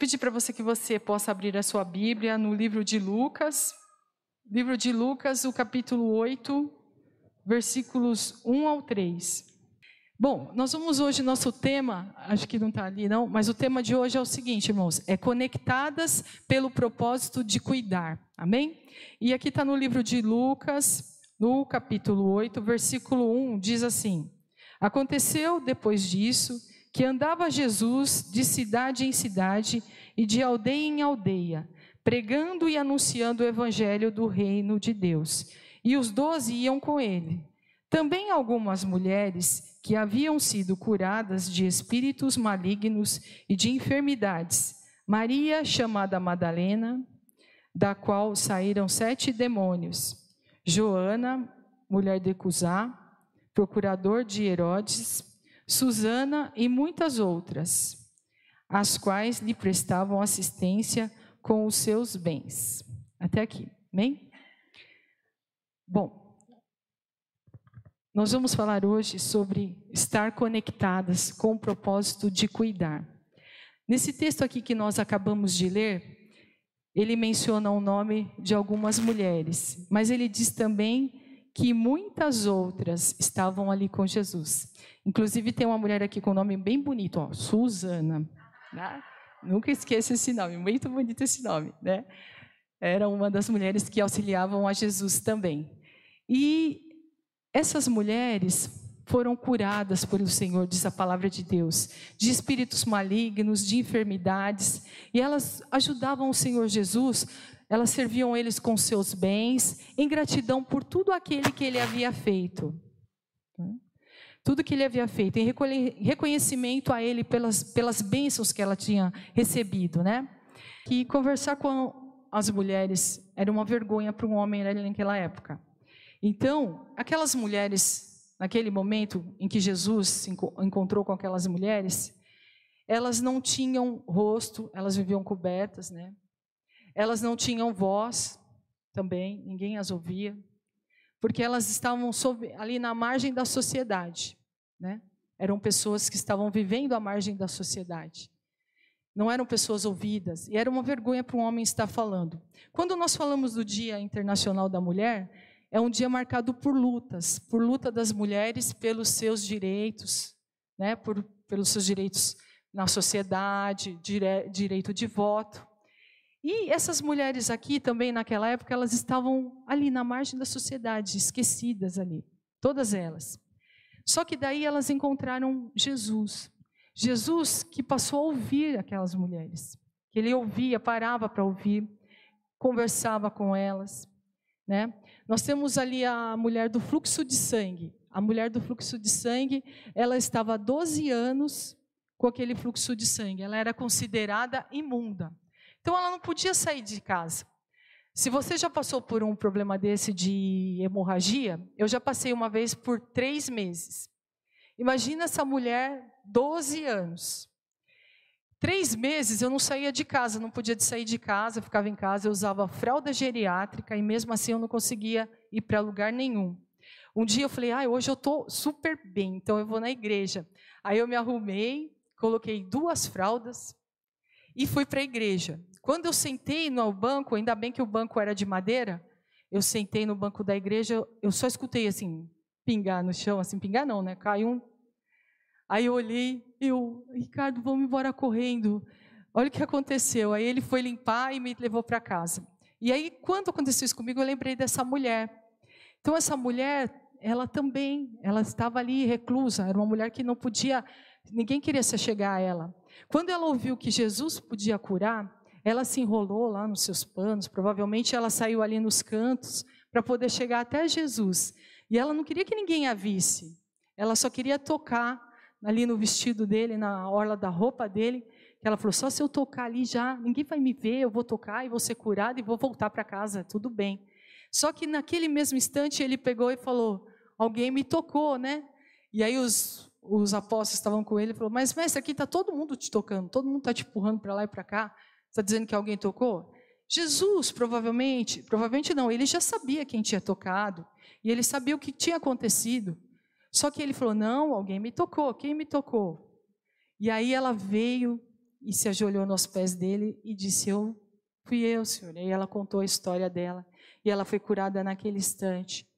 pedir para você que você possa abrir a sua Bíblia no livro de Lucas, livro de Lucas, o capítulo 8, versículos 1 ao 3. Bom, nós vamos hoje, nosso tema, acho que não está ali não, mas o tema de hoje é o seguinte, irmãos, é conectadas pelo propósito de cuidar, amém? E aqui está no livro de Lucas, no capítulo 8, versículo 1, diz assim: Aconteceu depois disso que andava Jesus de cidade em cidade e de aldeia em aldeia, pregando e anunciando o evangelho do reino de Deus. E os doze iam com ele. Também algumas mulheres que haviam sido curadas de espíritos malignos e de enfermidades. Maria, chamada Madalena, da qual saíram sete demônios. Joana, mulher de Cusá, procurador de Herodes, Susana e muitas outras, as quais lhe prestavam assistência com os seus bens. Até aqui, amém? Bom, nós vamos falar hoje sobre estar conectadas com o propósito de cuidar. Nesse texto aqui que nós acabamos de ler, ele menciona o nome de algumas mulheres, mas ele diz também que muitas outras estavam ali com Jesus. Inclusive tem uma mulher aqui com um nome bem bonito, ó, Susana. Né? Nunca esqueça esse nome, muito bonito esse nome, né? Era uma das mulheres que auxiliavam a Jesus também. E essas mulheres foram curadas por o Senhor, diz a palavra de Deus, de espíritos malignos, de enfermidades, e elas ajudavam o Senhor Jesus, elas serviam eles com seus bens, em gratidão por tudo aquele que ele havia feito. Tudo que ele havia feito, em reconhecimento a ele pelas, pelas bênçãos que ela tinha recebido, né? Que conversar com as mulheres era uma vergonha para um homem naquela época. Então, aquelas mulheres, naquele momento em que Jesus se encontrou com aquelas mulheres, elas não tinham rosto, elas viviam cobertas, né? Elas não tinham voz também, ninguém as ouvia, porque elas estavam sob, ali na margem da sociedade, né? Eram pessoas que estavam vivendo à margem da sociedade. Não eram pessoas ouvidas, e era uma vergonha para um homem estar falando. Quando nós falamos do Dia Internacional da Mulher, é um dia marcado por lutas, por luta das mulheres pelos seus direitos, né, por, pelos seus direitos na sociedade, dire, direito de voto. E essas mulheres aqui também naquela época elas estavam ali na margem da sociedade, esquecidas ali, todas elas. Só que daí elas encontraram Jesus. Jesus que passou a ouvir aquelas mulheres, que ele ouvia, parava para ouvir, conversava com elas, né? Nós temos ali a mulher do fluxo de sangue. A mulher do fluxo de sangue, ela estava há 12 anos com aquele fluxo de sangue. Ela era considerada imunda. Então ela não podia sair de casa. Se você já passou por um problema desse de hemorragia, eu já passei uma vez por três meses. Imagina essa mulher, 12 anos. Três meses eu não saía de casa, não podia sair de casa, ficava em casa, eu usava fralda geriátrica e mesmo assim eu não conseguia ir para lugar nenhum. Um dia eu falei, ah, hoje eu estou super bem, então eu vou na igreja. Aí eu me arrumei, coloquei duas fraldas e fui para a igreja. Quando eu sentei no banco, ainda bem que o banco era de madeira, eu sentei no banco da igreja, eu só escutei assim, pingar no chão, assim, pingar não, né? Caiu um Aí eu olhei, eu, Ricardo, vamos embora correndo. Olha o que aconteceu. Aí ele foi limpar e me levou para casa. E aí, quando aconteceu isso comigo, eu lembrei dessa mulher. Então, essa mulher, ela também, ela estava ali reclusa, era uma mulher que não podia, ninguém queria se chegar a ela. Quando ela ouviu que Jesus podia curar, ela se enrolou lá nos seus panos, provavelmente ela saiu ali nos cantos para poder chegar até Jesus. E ela não queria que ninguém a visse, ela só queria tocar ali no vestido dele, na orla da roupa dele, que ela falou: só se eu tocar ali já, ninguém vai me ver, eu vou tocar e vou ser curado e vou voltar para casa, tudo bem. Só que naquele mesmo instante ele pegou e falou: alguém me tocou, né? E aí os, os apóstolos estavam com ele e falou: mas mestre, aqui está todo mundo te tocando, todo mundo está te empurrando para lá e para cá, está dizendo que alguém tocou? Jesus, provavelmente, provavelmente não, ele já sabia quem tinha tocado e ele sabia o que tinha acontecido. Só que ele falou: Não, alguém me tocou. Quem me tocou? E aí ela veio e se ajoelhou nos pés dele e disse: Eu fui eu, Senhor. E ela contou a história dela e ela foi curada naquele instante.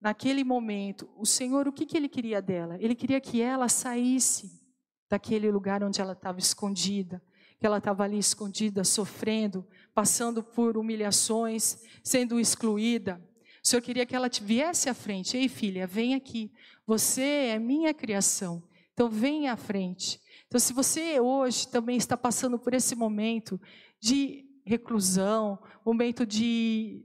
Naquele momento, o Senhor, o que, que ele queria dela? Ele queria que ela saísse daquele lugar onde ela estava escondida, que ela estava ali escondida, sofrendo, passando por humilhações, sendo excluída. O Senhor queria que ela viesse à frente. Ei, filha, vem aqui. Você é minha criação. Então, vem à frente. Então, se você hoje também está passando por esse momento de reclusão, momento de,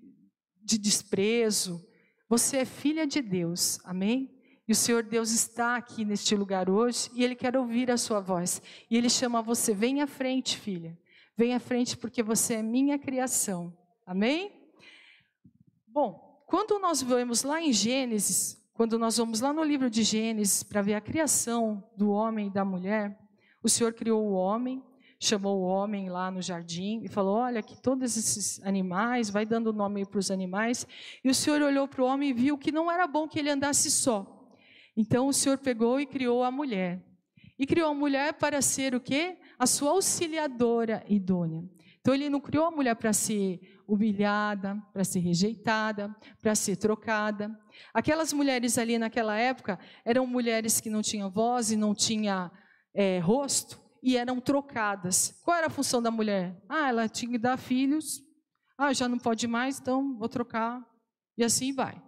de desprezo, você é filha de Deus, amém? E o Senhor Deus está aqui neste lugar hoje e Ele quer ouvir a sua voz. E Ele chama você, vem à frente, filha. Vem à frente porque você é minha criação. Amém? Bom, quando nós vemos lá em Gênesis, quando nós vamos lá no livro de Gênesis para ver a criação do homem e da mulher, o Senhor criou o homem, chamou o homem lá no jardim e falou: Olha, que todos esses animais, vai dando nome para os animais. E o Senhor olhou para o homem e viu que não era bom que ele andasse só. Então o Senhor pegou e criou a mulher. E criou a mulher para ser o quê? A sua auxiliadora idônea. Então ele não criou a mulher para ser humilhada, para ser rejeitada, para ser trocada. Aquelas mulheres ali naquela época eram mulheres que não tinham voz e não tinham é, rosto e eram trocadas. Qual era a função da mulher? Ah, ela tinha que dar filhos. Ah, já não pode mais, então vou trocar. E assim vai.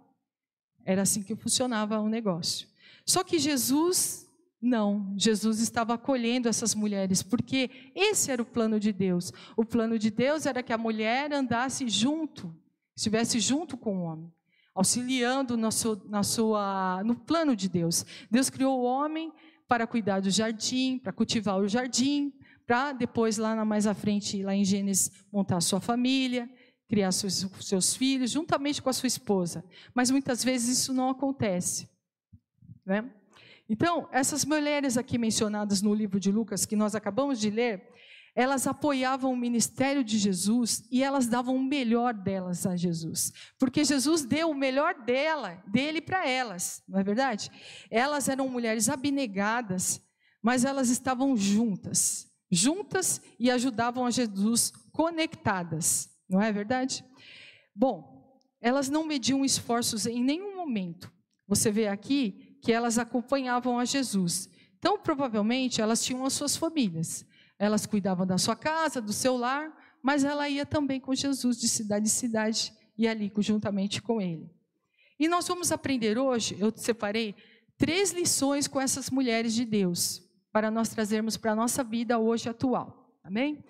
Era assim que funcionava o negócio. Só que Jesus, não. Jesus estava acolhendo essas mulheres, porque esse era o plano de Deus. O plano de Deus era que a mulher andasse junto, estivesse junto com o homem auxiliando no, seu, na sua, no plano de Deus. Deus criou o homem para cuidar do jardim, para cultivar o jardim, para depois, lá mais à frente, lá em Gênesis, montar sua família, criar seus, seus filhos, juntamente com a sua esposa. Mas muitas vezes isso não acontece. Né? Então, essas mulheres aqui mencionadas no livro de Lucas, que nós acabamos de ler, elas apoiavam o ministério de Jesus e elas davam o melhor delas a Jesus. Porque Jesus deu o melhor dela, dele para elas, não é verdade? Elas eram mulheres abnegadas, mas elas estavam juntas, juntas e ajudavam a Jesus conectadas, não é verdade? Bom, elas não mediam esforços em nenhum momento. Você vê aqui que elas acompanhavam a Jesus. Então, provavelmente, elas tinham as suas famílias. Elas cuidavam da sua casa, do seu lar, mas ela ia também com Jesus de cidade em cidade e ali juntamente com ele. E nós vamos aprender hoje, eu separei três lições com essas mulheres de Deus, para nós trazermos para a nossa vida hoje atual. Amém?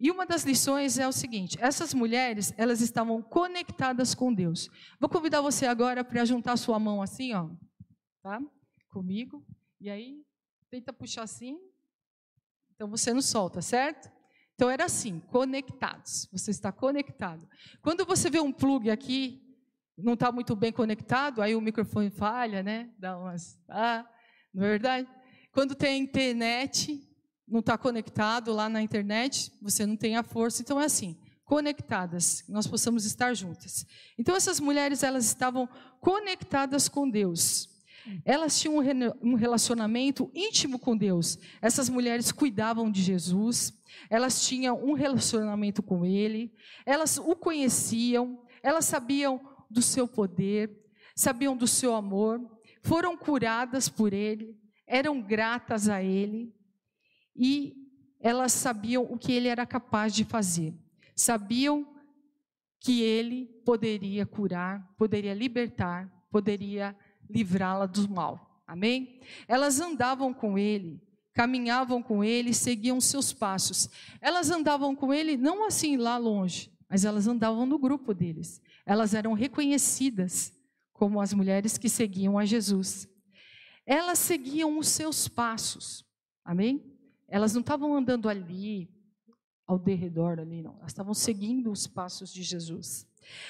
E uma das lições é o seguinte: essas mulheres, elas estavam conectadas com Deus. Vou convidar você agora para juntar sua mão assim, ó, tá? Comigo. E aí, tenta puxar assim, então você não solta, certo? Então era assim, conectados. Você está conectado. Quando você vê um plug aqui, não está muito bem conectado, aí o microfone falha, né? Dá umas. Ah, não é verdade? Quando tem internet, não está conectado lá na internet, você não tem a força. Então é assim, conectadas, nós possamos estar juntas. Então essas mulheres, elas estavam conectadas com Deus. Elas tinham um relacionamento íntimo com Deus. Essas mulheres cuidavam de Jesus, elas tinham um relacionamento com Ele, elas o conheciam, elas sabiam do seu poder, sabiam do seu amor, foram curadas por Ele, eram gratas a Ele. E elas sabiam o que Ele era capaz de fazer, sabiam que Ele poderia curar, poderia libertar, poderia livrá-la do mal. Amém? Elas andavam com ele, caminhavam com ele, seguiam seus passos. Elas andavam com ele não assim lá longe, mas elas andavam no grupo deles. Elas eram reconhecidas como as mulheres que seguiam a Jesus. Elas seguiam os seus passos. Amém? Elas não estavam andando ali, ao derredor ali, não. Elas estavam seguindo os passos de Jesus.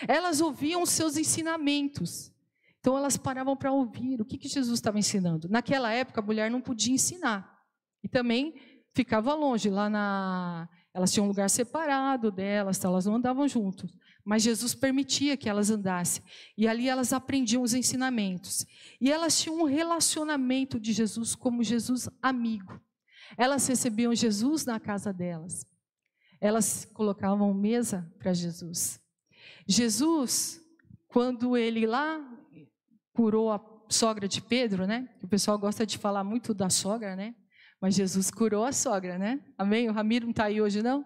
Elas ouviam os seus ensinamentos. Então elas paravam para ouvir o que, que Jesus estava ensinando. Naquela época a mulher não podia ensinar. E também ficava longe, lá na. Elas tinham um lugar separado delas, elas não andavam juntos. Mas Jesus permitia que elas andassem. E ali elas aprendiam os ensinamentos. E elas tinham um relacionamento de Jesus como Jesus amigo. Elas recebiam Jesus na casa delas. Elas colocavam mesa para Jesus. Jesus, quando ele lá curou a sogra de Pedro, né? O pessoal gosta de falar muito da sogra, né? Mas Jesus curou a sogra, né? Amém? O Ramiro não está aí hoje, não?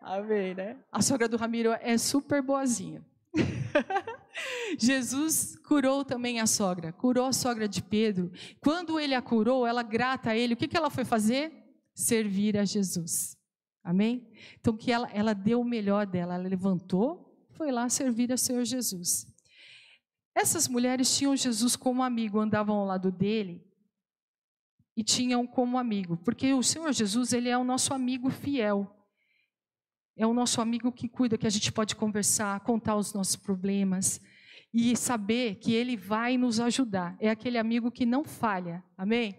Amém, né? A sogra do Ramiro é super boazinha. Jesus curou também a sogra, curou a sogra de Pedro. Quando ele a curou, ela grata a ele, o que, que ela foi fazer? Servir a Jesus. Amém? Então, que ela, ela deu o melhor dela, ela levantou, foi lá servir a Senhor Jesus. Essas mulheres tinham Jesus como amigo, andavam ao lado dele e tinham como amigo, porque o Senhor Jesus, ele é o nosso amigo fiel. É o nosso amigo que cuida, que a gente pode conversar, contar os nossos problemas e saber que ele vai nos ajudar. É aquele amigo que não falha. Amém?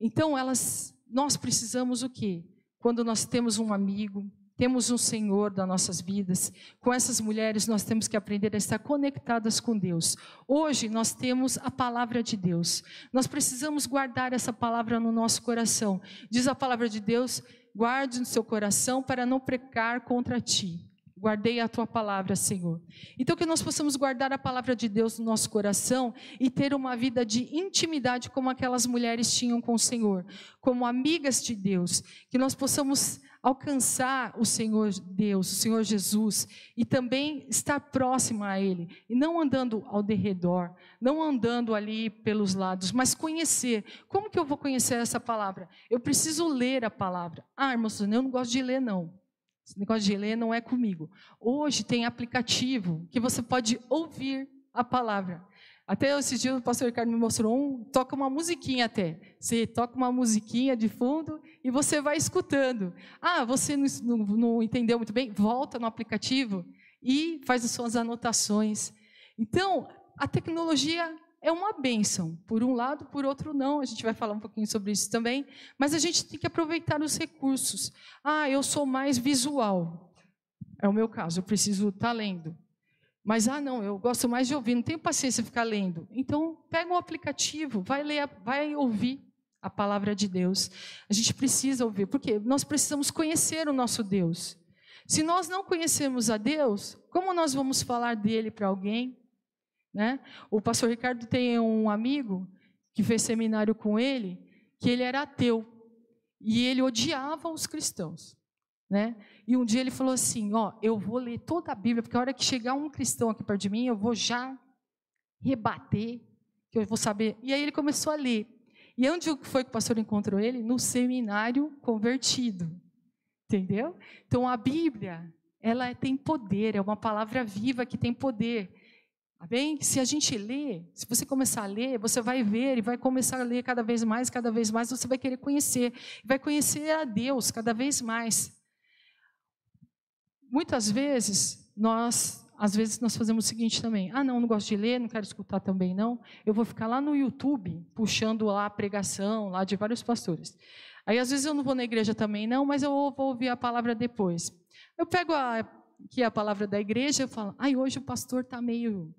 Então, elas nós precisamos o quê? Quando nós temos um amigo, temos um Senhor das nossas vidas. Com essas mulheres, nós temos que aprender a estar conectadas com Deus. Hoje, nós temos a palavra de Deus. Nós precisamos guardar essa palavra no nosso coração. Diz a palavra de Deus: guarde no seu coração para não pecar contra ti. Guardei a tua palavra, Senhor. Então, que nós possamos guardar a palavra de Deus no nosso coração e ter uma vida de intimidade como aquelas mulheres tinham com o Senhor, como amigas de Deus. Que nós possamos alcançar o Senhor Deus, o Senhor Jesus, e também estar próximo a Ele, e não andando ao derredor, não andando ali pelos lados, mas conhecer. Como que eu vou conhecer essa palavra? Eu preciso ler a palavra. Ah, irmãos, eu não gosto de ler, não. Esse negócio de ler não é comigo. Hoje tem aplicativo que você pode ouvir a palavra. Até esses dias o pastor Ricardo me mostrou um, toca uma musiquinha até. Você toca uma musiquinha de fundo e você vai escutando. Ah, você não, não, não entendeu muito bem? Volta no aplicativo e faz as suas anotações. Então, a tecnologia é uma bênção. Por um lado, por outro não. A gente vai falar um pouquinho sobre isso também. Mas a gente tem que aproveitar os recursos. Ah, eu sou mais visual. É o meu caso, eu preciso estar tá lendo. Mas, ah, não, eu gosto mais de ouvir, não tenho paciência de ficar lendo. Então, pega um aplicativo, vai ler, vai ouvir a palavra de Deus. A gente precisa ouvir, porque nós precisamos conhecer o nosso Deus. Se nós não conhecemos a Deus, como nós vamos falar dele para alguém? Né? O pastor Ricardo tem um amigo que fez seminário com ele, que ele era ateu e ele odiava os cristãos. Né? E um dia ele falou assim: Ó, eu vou ler toda a Bíblia, porque a hora que chegar um cristão aqui perto de mim, eu vou já rebater, que eu vou saber. E aí ele começou a ler. E onde foi que o pastor encontrou ele? No seminário convertido. Entendeu? Então a Bíblia, ela tem poder, é uma palavra viva que tem poder. Amém? Se a gente lê, se você começar a ler, você vai ver e vai começar a ler cada vez mais, cada vez mais, você vai querer conhecer. Vai conhecer a Deus cada vez mais muitas vezes nós, às vezes nós fazemos o seguinte também: ah, não, não gosto de ler, não quero escutar também não. Eu vou ficar lá no YouTube puxando lá a pregação lá de vários pastores. Aí às vezes eu não vou na igreja também não, mas eu vou ouvir a palavra depois. Eu pego a, aqui a palavra da igreja e falo: ai, hoje o pastor está meio,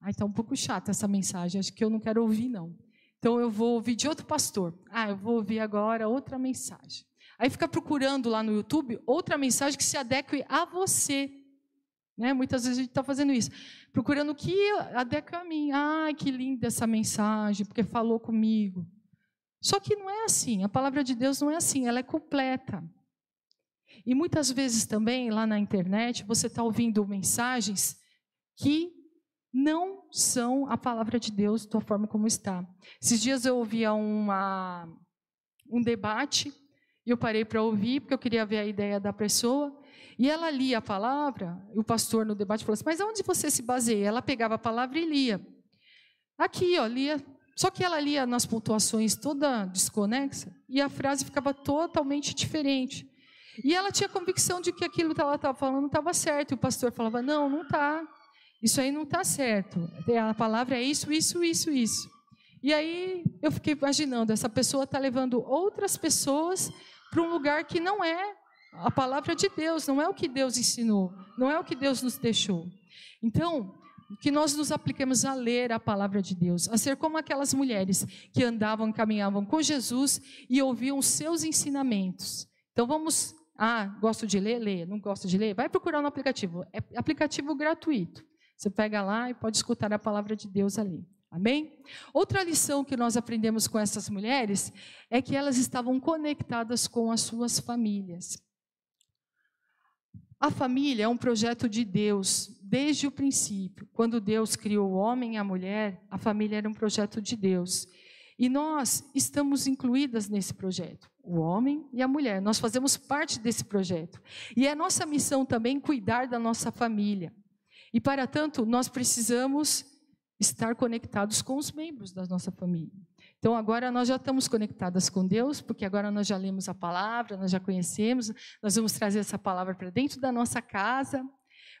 ai, está um pouco chata essa mensagem, acho que eu não quero ouvir não. Então eu vou ouvir de outro pastor. Ah, eu vou ouvir agora outra mensagem. Aí fica procurando lá no YouTube outra mensagem que se adeque a você. Né? Muitas vezes a gente está fazendo isso. Procurando o que adequa a mim. Ai, que linda essa mensagem, porque falou comigo. Só que não é assim. A palavra de Deus não é assim. Ela é completa. E muitas vezes também, lá na internet, você está ouvindo mensagens que não são a palavra de Deus da forma como está. Esses dias eu ouvia uma, um debate e eu parei para ouvir, porque eu queria ver a ideia da pessoa. E ela lia a palavra, e o pastor no debate falou assim: Mas onde você se baseia? Ela pegava a palavra e lia. Aqui, ó, lia. Só que ela lia nas pontuações toda desconexa, e a frase ficava totalmente diferente. E ela tinha convicção de que aquilo que ela estava falando estava certo. E o pastor falava: Não, não está. Isso aí não está certo. A palavra é isso, isso, isso, isso. E aí eu fiquei imaginando: essa pessoa está levando outras pessoas para um lugar que não é a palavra de Deus, não é o que Deus ensinou, não é o que Deus nos deixou. Então, que nós nos apliquemos a ler a palavra de Deus, a ser como aquelas mulheres que andavam, caminhavam com Jesus e ouviam seus ensinamentos. Então vamos, ah, gosto de ler, lê, não gosto de ler, vai procurar no aplicativo. É aplicativo gratuito. Você pega lá e pode escutar a palavra de Deus ali. Amém? Outra lição que nós aprendemos com essas mulheres é que elas estavam conectadas com as suas famílias. A família é um projeto de Deus desde o princípio. Quando Deus criou o homem e a mulher, a família era um projeto de Deus. E nós estamos incluídas nesse projeto, o homem e a mulher. Nós fazemos parte desse projeto. E é nossa missão também cuidar da nossa família. E para tanto, nós precisamos estar conectados com os membros da nossa família. Então agora nós já estamos conectadas com Deus, porque agora nós já lemos a palavra, nós já conhecemos, nós vamos trazer essa palavra para dentro da nossa casa,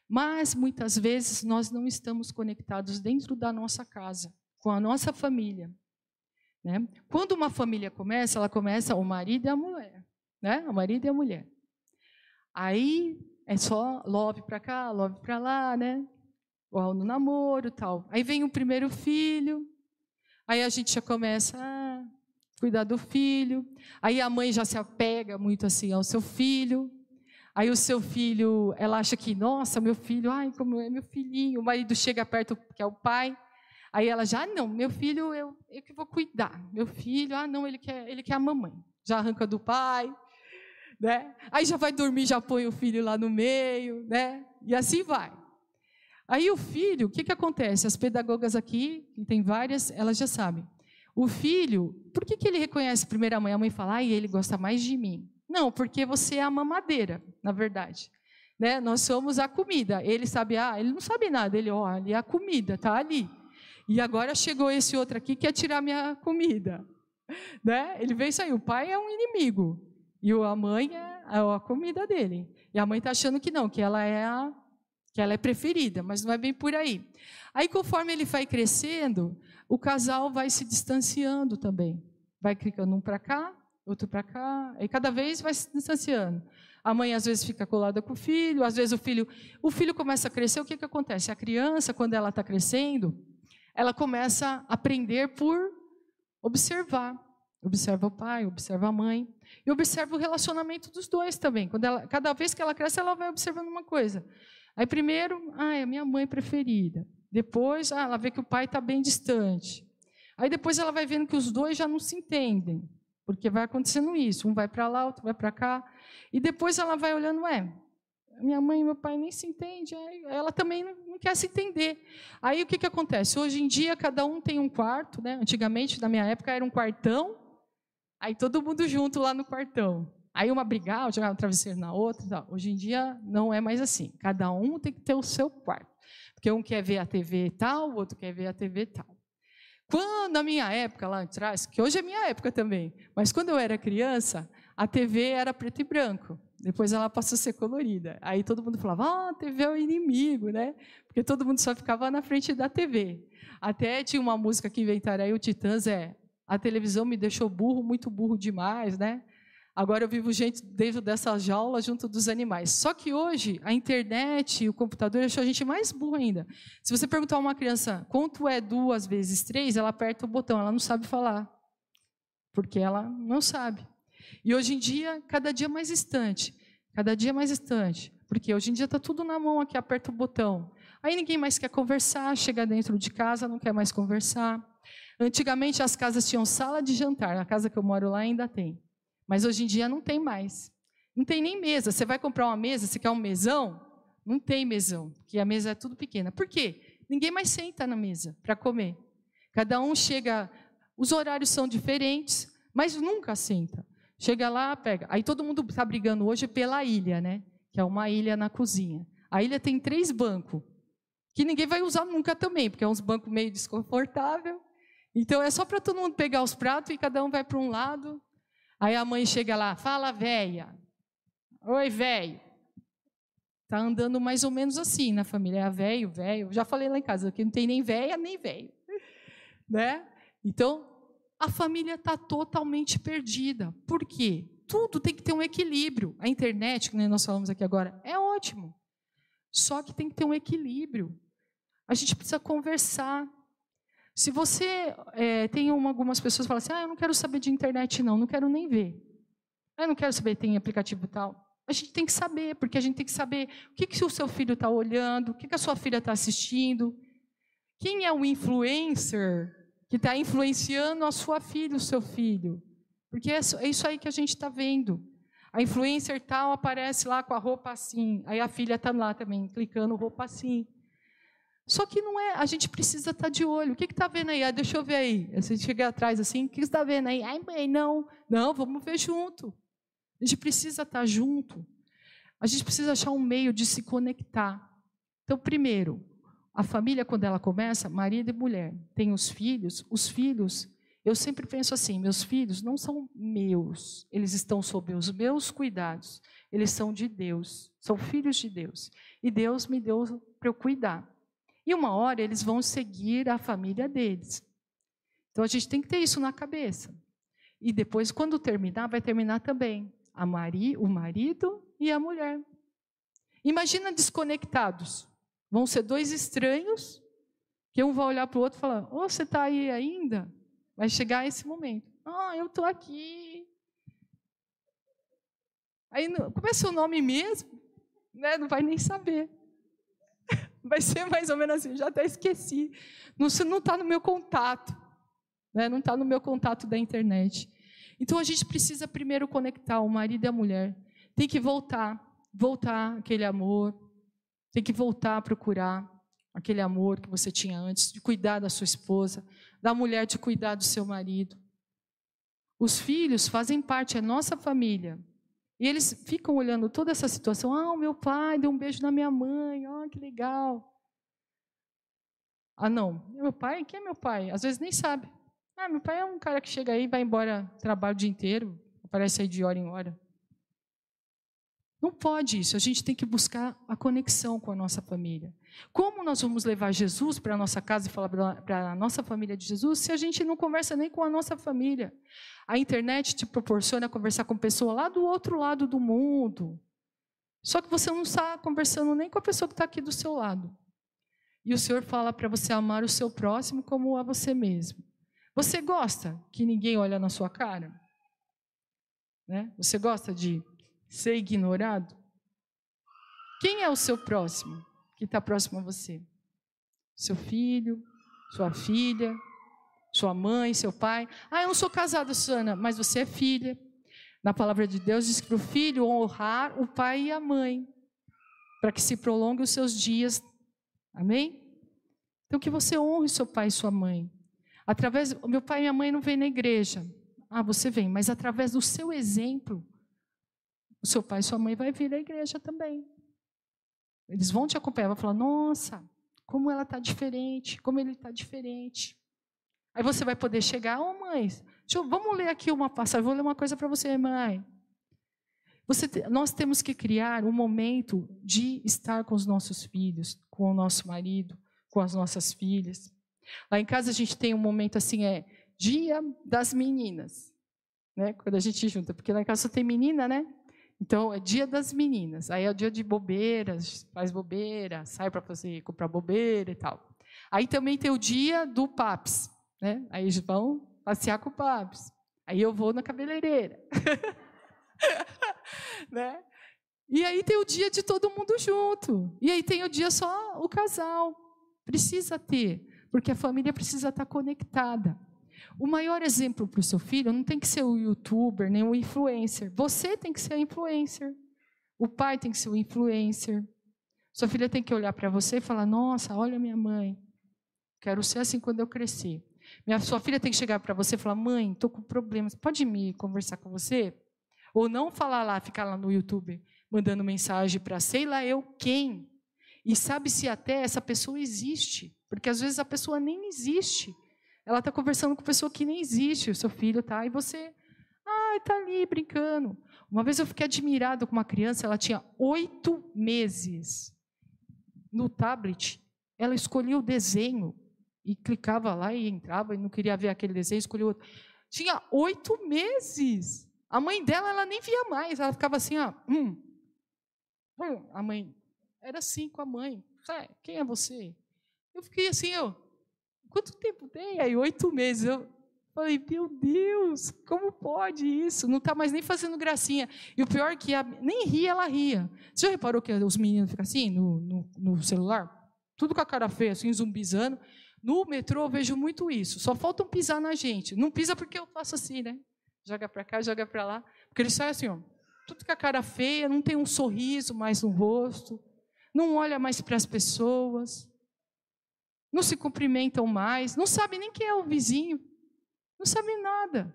mas muitas vezes nós não estamos conectados dentro da nossa casa, com a nossa família. Né? Quando uma família começa, ela começa o marido e a mulher, né? O marido e a mulher. Aí é só love para cá, love para lá, né? Ou no namoro tal. Aí vem o primeiro filho, aí a gente já começa a cuidar do filho, aí a mãe já se apega muito assim ao seu filho, aí o seu filho, ela acha que, nossa, meu filho, ai, como é meu filhinho, o marido chega perto, que é o pai, aí ela já, ah, não, meu filho, eu, eu que vou cuidar, meu filho, ah, não, ele quer, ele quer a mamãe, já arranca do pai, né? Aí já vai dormir, já põe o filho lá no meio, né? E assim vai. Aí o filho, o que, que acontece? As pedagogas aqui, que tem várias, elas já sabem. O filho, por que, que ele reconhece primeiro a mãe? A mãe fala, ai, ele gosta mais de mim. Não, porque você é a mamadeira, na verdade. Né? Nós somos a comida. Ele sabe, ah, ele não sabe nada. Ele, ó, ali é a comida, tá ali. E agora chegou esse outro aqui que quer tirar minha comida. Né? Ele veio sair. O pai é um inimigo. E a mãe é a comida dele. E a mãe está achando que não, que ela é a que ela é preferida, mas não é bem por aí. Aí, conforme ele vai crescendo, o casal vai se distanciando também. Vai clicando um para cá, outro para cá, e cada vez vai se distanciando. A mãe às vezes fica colada com o filho, às vezes o filho, o filho começa a crescer. O que que acontece? A criança, quando ela está crescendo, ela começa a aprender por observar. Observa o pai, observa a mãe e observa o relacionamento dos dois também. Quando ela, cada vez que ela cresce, ela vai observando uma coisa. Aí primeiro, ah, é a minha mãe preferida. Depois, ah, ela vê que o pai está bem distante. Aí depois ela vai vendo que os dois já não se entendem, porque vai acontecendo isso. Um vai para lá, outro vai para cá. E depois ela vai olhando, é, minha mãe e meu pai nem se entendem, ela também não quer se entender. Aí o que, que acontece? Hoje em dia, cada um tem um quarto, né? antigamente, na minha época, era um quartão, aí todo mundo junto lá no quartão. Aí uma brigava, jogava um travesseiro na outra. Tal. Hoje em dia não é mais assim. Cada um tem que ter o seu quarto. Porque um quer ver a TV tal, o outro quer ver a TV tal. Quando, na minha época lá atrás, que hoje é minha época também, mas quando eu era criança, a TV era preto e branco. Depois ela passou a ser colorida. Aí todo mundo falava, ah, a TV é o inimigo, né? Porque todo mundo só ficava na frente da TV. Até tinha uma música que inventaram aí, o Titãs, é a televisão me deixou burro, muito burro demais, né? Agora eu vivo dentro dessa jaula junto dos animais. Só que hoje a internet e o computador deixou a gente mais burro ainda. Se você perguntar a uma criança quanto é duas vezes três, ela aperta o botão, ela não sabe falar. Porque ela não sabe. E hoje em dia, cada dia mais distante. Cada dia mais distante. Porque hoje em dia está tudo na mão aqui, aperta o botão. Aí ninguém mais quer conversar, chega dentro de casa, não quer mais conversar. Antigamente as casas tinham sala de jantar, a casa que eu moro lá ainda tem. Mas hoje em dia não tem mais. Não tem nem mesa. Você vai comprar uma mesa, você quer um mesão? Não tem mesão, porque a mesa é tudo pequena. Por quê? Ninguém mais senta na mesa para comer. Cada um chega, os horários são diferentes, mas nunca senta. Chega lá, pega. Aí todo mundo está brigando hoje pela ilha, né? Que é uma ilha na cozinha. A ilha tem três bancos, que ninguém vai usar nunca também, porque é uns bancos meio desconfortável. Então é só para todo mundo pegar os pratos e cada um vai para um lado Aí a mãe chega lá, fala velha. Oi, velho. Tá andando mais ou menos assim na família. É velho, velho. Já falei lá em casa que não tem nem velha nem velho, né? Então a família está totalmente perdida. Por quê? Tudo tem que ter um equilíbrio. A internet, que nós falamos aqui agora, é ótimo. Só que tem que ter um equilíbrio. A gente precisa conversar. Se você é, tem uma, algumas pessoas que falam assim, ah, eu não quero saber de internet não, não quero nem ver. Ah, eu não quero saber tem aplicativo tal. A gente tem que saber, porque a gente tem que saber o que, que o seu filho está olhando, o que, que a sua filha está assistindo. Quem é o influencer que está influenciando a sua filha, o seu filho? Porque é, é isso aí que a gente está vendo. A influencer tal aparece lá com a roupa assim, aí a filha está lá também, clicando roupa assim. Só que não é, a gente precisa estar tá de olho. O que está vendo aí? Ah, deixa eu ver aí. Você chega atrás assim, o que está vendo aí? Ai, mãe, não. Não, vamos ver junto. A gente precisa estar tá junto. A gente precisa achar um meio de se conectar. Então, primeiro, a família, quando ela começa, marido e mulher, tem os filhos, os filhos, eu sempre penso assim: meus filhos não são meus, eles estão sob os meus cuidados, eles são de Deus, são filhos de Deus. E Deus me deu para eu cuidar. E uma hora eles vão seguir a família deles. Então a gente tem que ter isso na cabeça. E depois, quando terminar, vai terminar também a mari, o marido e a mulher. Imagina desconectados. Vão ser dois estranhos, que um vai olhar para o outro e falar: oh, você está aí ainda? Vai chegar esse momento. Ah, eu estou aqui. Aí, como é seu nome mesmo? Né? Não vai nem saber. Vai ser mais ou menos assim, já até esqueci. Não está no meu contato. Né? Não está no meu contato da internet. Então a gente precisa primeiro conectar o marido e a mulher. Tem que voltar, voltar aquele amor. Tem que voltar a procurar aquele amor que você tinha antes, de cuidar da sua esposa, da mulher de cuidar do seu marido. Os filhos fazem parte, é nossa família. E eles ficam olhando toda essa situação. Ah, o meu pai deu um beijo na minha mãe. Ah, que legal. Ah, não. Meu pai? Quem é meu pai? Às vezes nem sabe. Ah, meu pai é um cara que chega aí, vai embora, trabalha o dia inteiro, aparece aí de hora em hora. Não pode isso. A gente tem que buscar a conexão com a nossa família. Como nós vamos levar Jesus para a nossa casa e falar para a nossa família de Jesus se a gente não conversa nem com a nossa família? A internet te proporciona conversar com pessoa lá do outro lado do mundo. Só que você não está conversando nem com a pessoa que está aqui do seu lado. E o Senhor fala para você amar o seu próximo como a você mesmo. Você gosta que ninguém olha na sua cara? Né? Você gosta de ser ignorado? Quem é o seu próximo que está próximo a você? Seu filho, sua filha, sua mãe, seu pai. Ah, eu não sou casada, Susana, mas você é filha. Na palavra de Deus diz que para o filho honrar o pai e a mãe, para que se prolongue os seus dias. Amém? Então que você honre seu pai e sua mãe. Através, meu pai e minha mãe não vêm na igreja. Ah, você vem, mas através do seu exemplo, o seu pai e sua mãe vai vir à igreja também. Eles vão te acompanhar, vão falar: "Nossa, como ela está diferente, como ele está diferente". Aí você vai poder chegar, ô oh, mãe, eu, vamos ler aqui uma passagem, vou ler uma coisa para você, mãe. Você, nós temos que criar um momento de estar com os nossos filhos, com o nosso marido, com as nossas filhas. Lá em casa a gente tem um momento assim, é dia das meninas, né? Quando a gente junta, porque lá em casa só tem menina, né? Então é dia das meninas. Aí é o dia de bobeiras, faz bobeira, sai para fazer comprar bobeira e tal. Aí também tem o dia do paps, né? Aí eles vão passear com o paps. Aí eu vou na cabeleireira. né? E aí tem o dia de todo mundo junto. E aí tem o dia só o casal. Precisa ter porque a família precisa estar conectada. O maior exemplo para o seu filho não tem que ser o youtuber, nem o influencer. Você tem que ser influencer. O pai tem que ser o influencer. Sua filha tem que olhar para você e falar: Nossa, olha minha mãe. Quero ser assim quando eu crescer. Minha, sua filha tem que chegar para você e falar: Mãe, estou com problemas. Pode me conversar com você? Ou não falar lá, ficar lá no YouTube mandando mensagem para sei lá eu quem. E sabe se até essa pessoa existe. Porque às vezes a pessoa nem existe. Ela está conversando com pessoa que nem existe. O seu filho está e você, ah, está ali brincando. Uma vez eu fiquei admirado com uma criança, ela tinha oito meses. No tablet, ela escolhia o desenho e clicava lá e entrava e não queria ver aquele desenho, escolhia outro. Tinha oito meses. A mãe dela, ela nem via mais. Ela ficava assim, ó, hum, hum. A mãe era assim com a mãe. quem é você? Eu fiquei assim, eu, quanto tempo tem? Aí, oito meses. Eu falei, meu Deus, como pode isso? Não está mais nem fazendo gracinha. E o pior é que a, nem ria, ela ria. Você já reparou que os meninos ficam assim, no, no, no celular? Tudo com a cara feia, assim, zumbizando. No metrô eu vejo muito isso. Só faltam pisar na gente. Não pisa porque eu faço assim, né? Joga para cá, joga para lá. Porque eles saem assim, ó, tudo com a cara feia, não tem um sorriso mais no rosto, não olha mais para as pessoas, não se cumprimentam mais, não sabe nem quem é o vizinho, não sabe nada.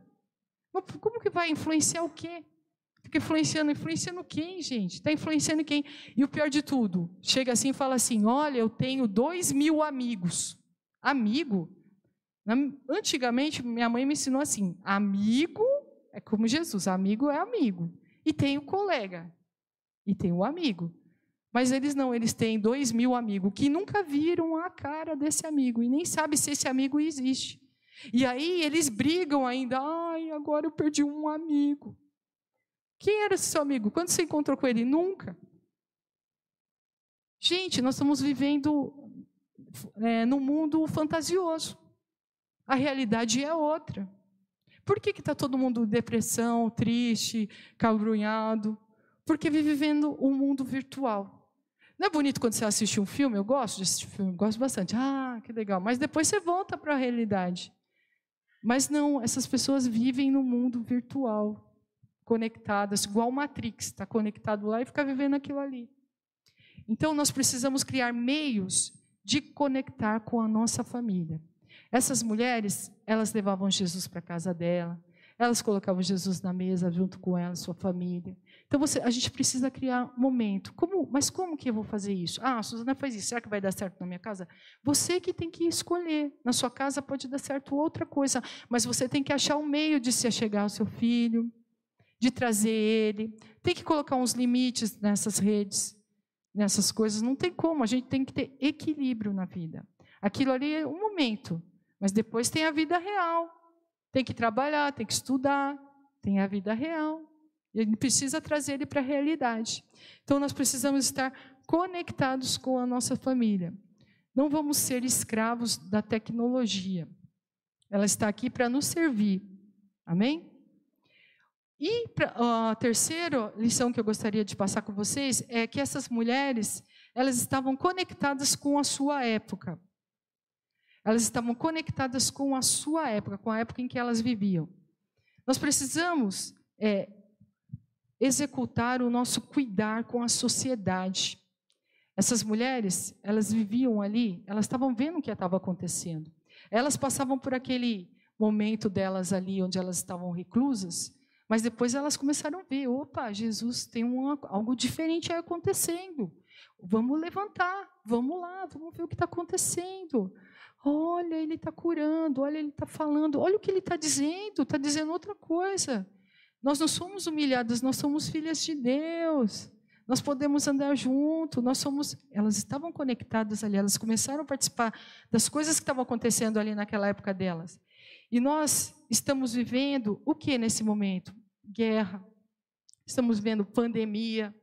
Como que vai influenciar o quê? Fica influenciando, influenciando quem, gente? Está influenciando quem? E o pior de tudo, chega assim e fala assim: olha, eu tenho dois mil amigos. Amigo? Antigamente, minha mãe me ensinou assim: amigo é como Jesus, amigo é amigo. E tem o colega, e tem o amigo. Mas eles não, eles têm dois mil amigos que nunca viram a cara desse amigo e nem sabe se esse amigo existe. E aí eles brigam ainda. Ai, agora eu perdi um amigo. Quem era esse seu amigo? Quando você encontrou com ele? Nunca. Gente, nós estamos vivendo é, num mundo fantasioso. A realidade é outra. Por que está todo mundo depressão, triste, calbrunhado? Porque vive vivendo um mundo virtual. Não é bonito quando você assiste um filme? Eu gosto de assistir filme, gosto bastante. Ah, que legal. Mas depois você volta para a realidade. Mas não, essas pessoas vivem no mundo virtual, conectadas, igual Matrix, está conectado lá e fica vivendo aquilo ali. Então nós precisamos criar meios de conectar com a nossa família. Essas mulheres, elas levavam Jesus para a casa dela, elas colocavam Jesus na mesa junto com ela, sua família. Então você, a gente precisa criar um momento. Como, mas como que eu vou fazer isso? Ah, a Suzana faz isso. Será que vai dar certo na minha casa? Você que tem que escolher. Na sua casa pode dar certo outra coisa, mas você tem que achar um meio de se achegar ao seu filho, de trazer ele. Tem que colocar uns limites nessas redes nessas coisas, não tem como, a gente tem que ter equilíbrio na vida. Aquilo ali é um momento, mas depois tem a vida real. Tem que trabalhar, tem que estudar, tem a vida real. E gente precisa trazer ele para a realidade. Então nós precisamos estar conectados com a nossa família. Não vamos ser escravos da tecnologia. Ela está aqui para nos servir. Amém? E a terceira lição que eu gostaria de passar com vocês é que essas mulheres, elas estavam conectadas com a sua época. Elas estavam conectadas com a sua época, com a época em que elas viviam. Nós precisamos é, executar o nosso cuidar com a sociedade. Essas mulheres, elas viviam ali, elas estavam vendo o que estava acontecendo. Elas passavam por aquele momento delas ali, onde elas estavam reclusas, mas depois elas começaram a ver: opa, Jesus tem uma, algo diferente aí acontecendo. Vamos levantar, vamos lá, vamos ver o que está acontecendo. Olha, ele está curando, olha, ele está falando, olha o que ele está dizendo, está dizendo outra coisa. Nós não somos humilhadas, nós somos filhas de Deus. Nós podemos andar junto, nós somos. Elas estavam conectadas ali, elas começaram a participar das coisas que estavam acontecendo ali naquela época delas. E nós estamos vivendo o que nesse momento? Guerra. Estamos vendo pandemia.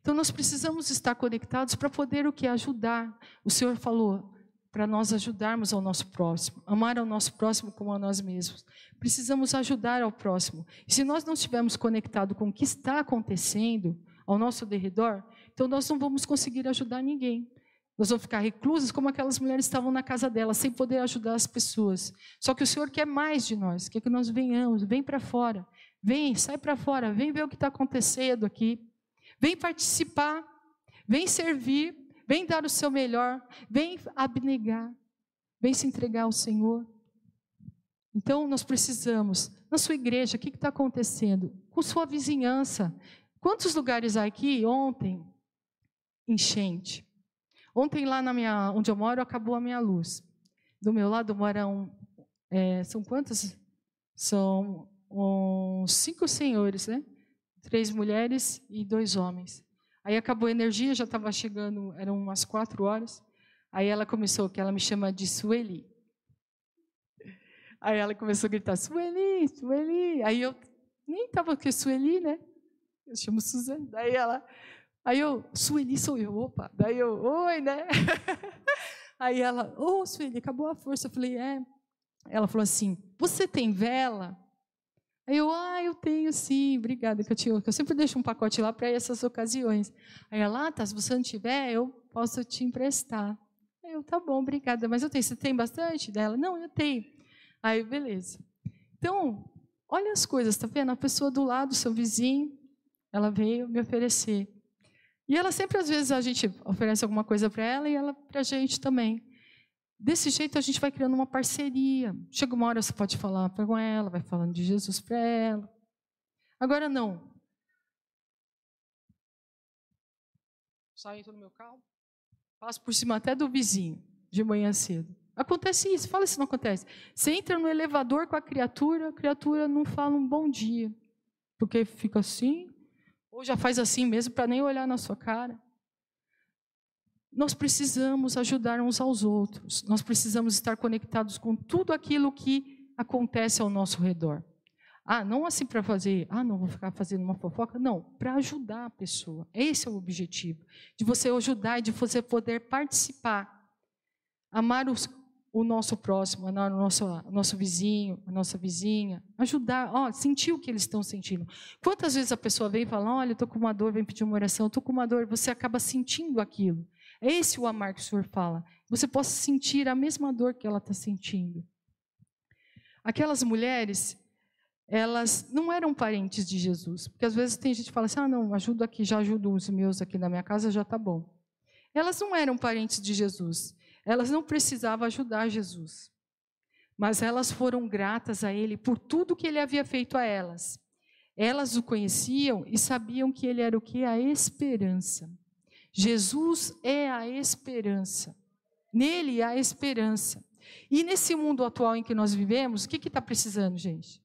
Então nós precisamos estar conectados para poder o que ajudar. O Senhor falou para nós ajudarmos ao nosso próximo, amar ao nosso próximo como a nós mesmos. Precisamos ajudar ao próximo. E se nós não estivermos conectados com o que está acontecendo ao nosso derredor, então nós não vamos conseguir ajudar ninguém. Nós vamos ficar reclusas como aquelas mulheres estavam na casa delas, sem poder ajudar as pessoas. Só que o Senhor quer mais de nós, quer que nós venhamos, vem para fora. Vem, sai para fora, vem ver o que está acontecendo aqui. Vem participar, vem servir, vem dar o seu melhor, vem abnegar, vem se entregar ao Senhor. Então, nós precisamos, na sua igreja, o que está acontecendo? Com sua vizinhança. Quantos lugares aqui ontem? Enchente. Ontem, lá na minha, onde eu moro, acabou a minha luz. Do meu lado moram. É, são quantos? São cinco senhores, né? Três mulheres e dois homens. Aí acabou a energia, já estava chegando, eram umas quatro horas. Aí ela começou, que ela me chama de Sueli. Aí ela começou a gritar, Sueli, Sueli. Aí eu nem estava com Sueli, né? Eu chamo Suzana. Daí ela, Aí eu, Sueli sou eu, opa. Daí eu, oi, né? Aí ela, ô, oh, Sueli, acabou a força. Eu falei, é. Ela falou assim, você tem vela? Aí eu, ah, eu tenho sim, obrigada, que eu, que eu sempre deixo um pacote lá para essas ocasiões. Aí ela, ah, tá, se você não tiver, eu posso te emprestar. Aí eu, tá bom, obrigada, mas eu tenho, você tem bastante dela? Não, eu tenho. Aí, beleza. Então, olha as coisas, tá vendo? A pessoa do lado, seu vizinho, ela veio me oferecer. E ela sempre, às vezes, a gente oferece alguma coisa para ela e ela para a gente também. Desse jeito, a gente vai criando uma parceria. Chega uma hora, você pode falar com ela, vai falando de Jesus para ela. Agora, não. Saio, no meu carro, passo por cima até do vizinho, de manhã cedo. Acontece isso, fala se não acontece. Você entra no elevador com a criatura, a criatura não fala um bom dia, porque fica assim, ou já faz assim mesmo para nem olhar na sua cara. Nós precisamos ajudar uns aos outros. Nós precisamos estar conectados com tudo aquilo que acontece ao nosso redor. Ah, não assim para fazer, ah, não vou ficar fazendo uma fofoca, não, para ajudar a pessoa. Esse é o objetivo, de você ajudar e de você poder participar. Amar os, o nosso próximo, o nosso, nosso vizinho, a nossa vizinha, ajudar, ó, sentir o que eles estão sentindo. Quantas vezes a pessoa vem e fala, olha, eu estou com uma dor, vem pedir uma oração, estou com uma dor, você acaba sentindo aquilo. É esse o amar que o Senhor fala. Você possa sentir a mesma dor que ela está sentindo. Aquelas mulheres, elas não eram parentes de Jesus. Porque às vezes tem gente que fala assim: ah, não, ajudo aqui, já ajudo os meus aqui na minha casa, já está bom. Elas não eram parentes de Jesus. Elas não precisavam ajudar Jesus. Mas elas foram gratas a Ele por tudo que Ele havia feito a elas. Elas o conheciam e sabiam que Ele era o que? A esperança. Jesus é a esperança. Nele há esperança. E nesse mundo atual em que nós vivemos, o que está precisando, gente?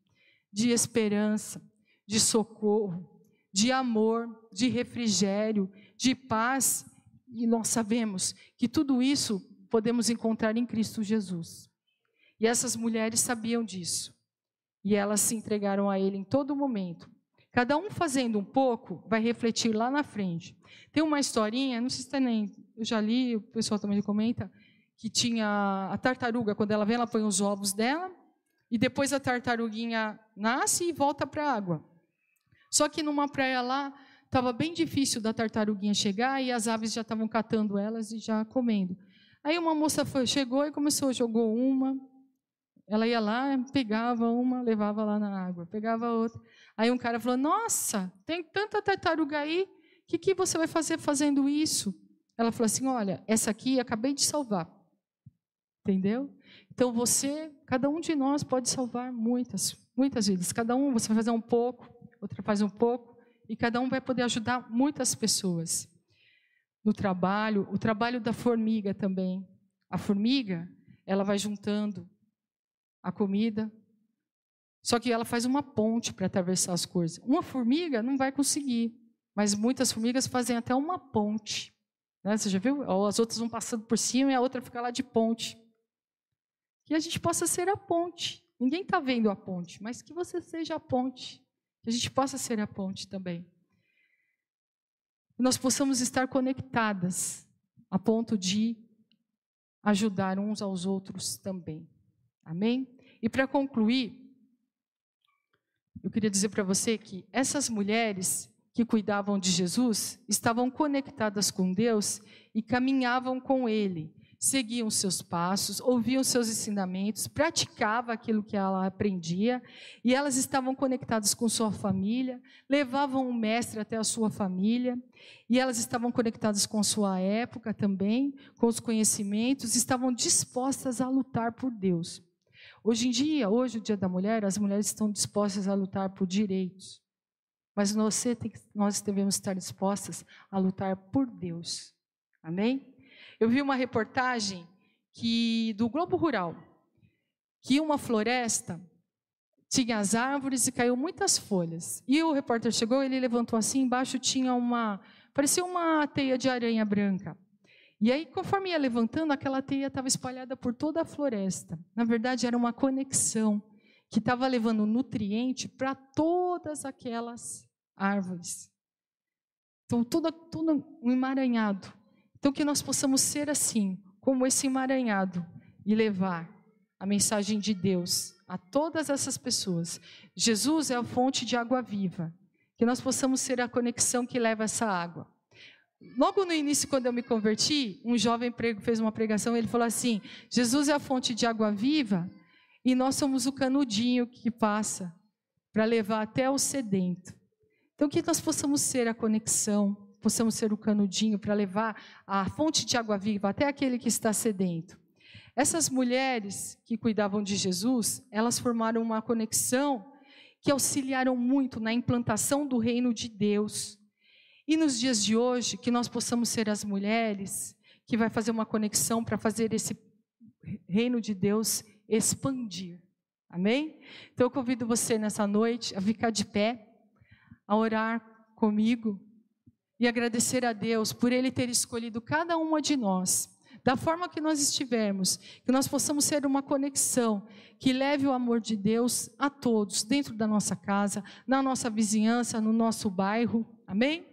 De esperança, de socorro, de amor, de refrigério, de paz. E nós sabemos que tudo isso podemos encontrar em Cristo Jesus. E essas mulheres sabiam disso. E elas se entregaram a Ele em todo momento. Cada um fazendo um pouco vai refletir lá na frente. Tem uma historinha, não sei se tem nem, eu já li, o pessoal também comenta, que tinha a tartaruga, quando ela vem, ela põe os ovos dela, e depois a tartaruguinha nasce e volta para a água. Só que numa praia lá, estava bem difícil da tartaruguinha chegar e as aves já estavam catando elas e já comendo. Aí uma moça foi, chegou e começou, jogou uma, ela ia lá, pegava uma, levava lá na água, pegava outra. Aí um cara falou: Nossa, tem tanta tartaruga aí, o que, que você vai fazer fazendo isso? Ela falou assim: Olha, essa aqui acabei de salvar. Entendeu? Então você, cada um de nós pode salvar muitas, muitas vidas. Cada um, você vai fazer um pouco, outra faz um pouco, e cada um vai poder ajudar muitas pessoas. No trabalho, o trabalho da formiga também. A formiga, ela vai juntando a comida. Só que ela faz uma ponte para atravessar as coisas. Uma formiga não vai conseguir, mas muitas formigas fazem até uma ponte. Né? Você já viu? As outras vão passando por cima e a outra fica lá de ponte. Que a gente possa ser a ponte. Ninguém está vendo a ponte, mas que você seja a ponte. Que a gente possa ser a ponte também. E nós possamos estar conectadas a ponto de ajudar uns aos outros também. Amém? E para concluir, eu queria dizer para você que essas mulheres que cuidavam de Jesus estavam conectadas com Deus e caminhavam com Ele, seguiam seus passos, ouviam seus ensinamentos, praticavam aquilo que ela aprendia, e elas estavam conectadas com sua família, levavam o mestre até a sua família, e elas estavam conectadas com sua época também, com os conhecimentos, estavam dispostas a lutar por Deus. Hoje em dia, hoje, o Dia da Mulher, as mulheres estão dispostas a lutar por direitos. Mas tem, nós devemos estar dispostas a lutar por Deus. Amém? Eu vi uma reportagem que do Globo Rural que uma floresta tinha as árvores e caiu muitas folhas. E o repórter chegou, ele levantou assim, embaixo tinha uma, parecia uma teia de aranha branca. E aí, conforme ia levantando, aquela teia estava espalhada por toda a floresta. Na verdade, era uma conexão que estava levando nutriente para todas aquelas árvores. Então, tudo um emaranhado. Então, que nós possamos ser assim, como esse emaranhado e levar a mensagem de Deus a todas essas pessoas. Jesus é a fonte de água viva. Que nós possamos ser a conexão que leva essa água. Logo no início, quando eu me converti, um jovem fez uma pregação, ele falou assim: Jesus é a fonte de água viva e nós somos o canudinho que passa para levar até o sedento. Então, que nós possamos ser a conexão, possamos ser o canudinho para levar a fonte de água viva até aquele que está sedento. Essas mulheres que cuidavam de Jesus, elas formaram uma conexão que auxiliaram muito na implantação do reino de Deus. E nos dias de hoje, que nós possamos ser as mulheres que vai fazer uma conexão para fazer esse reino de Deus expandir. Amém? Então eu convido você nessa noite a ficar de pé, a orar comigo e agradecer a Deus por Ele ter escolhido cada uma de nós da forma que nós estivermos, que nós possamos ser uma conexão que leve o amor de Deus a todos, dentro da nossa casa, na nossa vizinhança, no nosso bairro. Amém?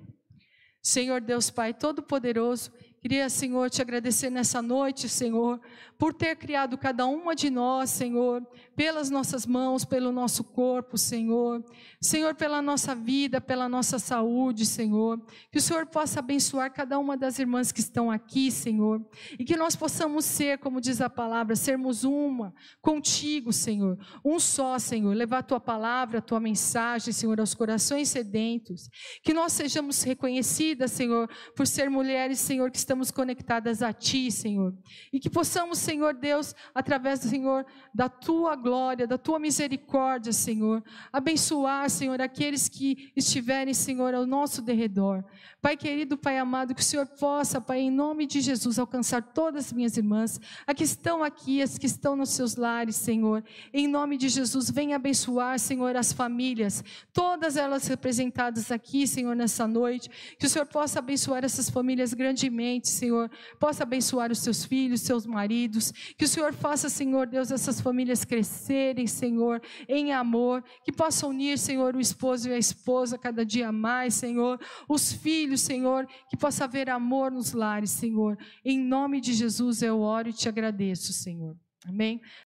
Senhor Deus Pai Todo-Poderoso, Queria, Senhor, te agradecer nessa noite, Senhor, por ter criado cada uma de nós, Senhor, pelas nossas mãos, pelo nosso corpo, Senhor. Senhor, pela nossa vida, pela nossa saúde, Senhor. Que o Senhor possa abençoar cada uma das irmãs que estão aqui, Senhor. E que nós possamos ser, como diz a palavra, sermos uma contigo, Senhor. Um só, Senhor. Levar a tua palavra, a tua mensagem, Senhor, aos corações sedentos. Que nós sejamos reconhecidas, Senhor, por ser mulheres, Senhor, que estamos conectadas a Ti, Senhor. E que possamos, Senhor Deus, através Senhor, da Tua glória, da Tua misericórdia, Senhor, abençoar, Senhor, aqueles que estiverem, Senhor, ao nosso derredor. Pai querido, Pai amado, que o Senhor possa, Pai, em nome de Jesus, alcançar todas as minhas irmãs, as que estão aqui, as que estão nos seus lares, Senhor. Em nome de Jesus, venha abençoar, Senhor, as famílias, todas elas representadas aqui, Senhor, nessa noite. Que o Senhor possa abençoar essas famílias grandemente Senhor, possa abençoar os seus filhos, seus maridos, que o Senhor faça, Senhor Deus, essas famílias crescerem, Senhor, em amor, que possa unir, Senhor, o esposo e a esposa cada dia mais, Senhor, os filhos, Senhor, que possa haver amor nos lares, Senhor. Em nome de Jesus eu oro e te agradeço, Senhor. Amém.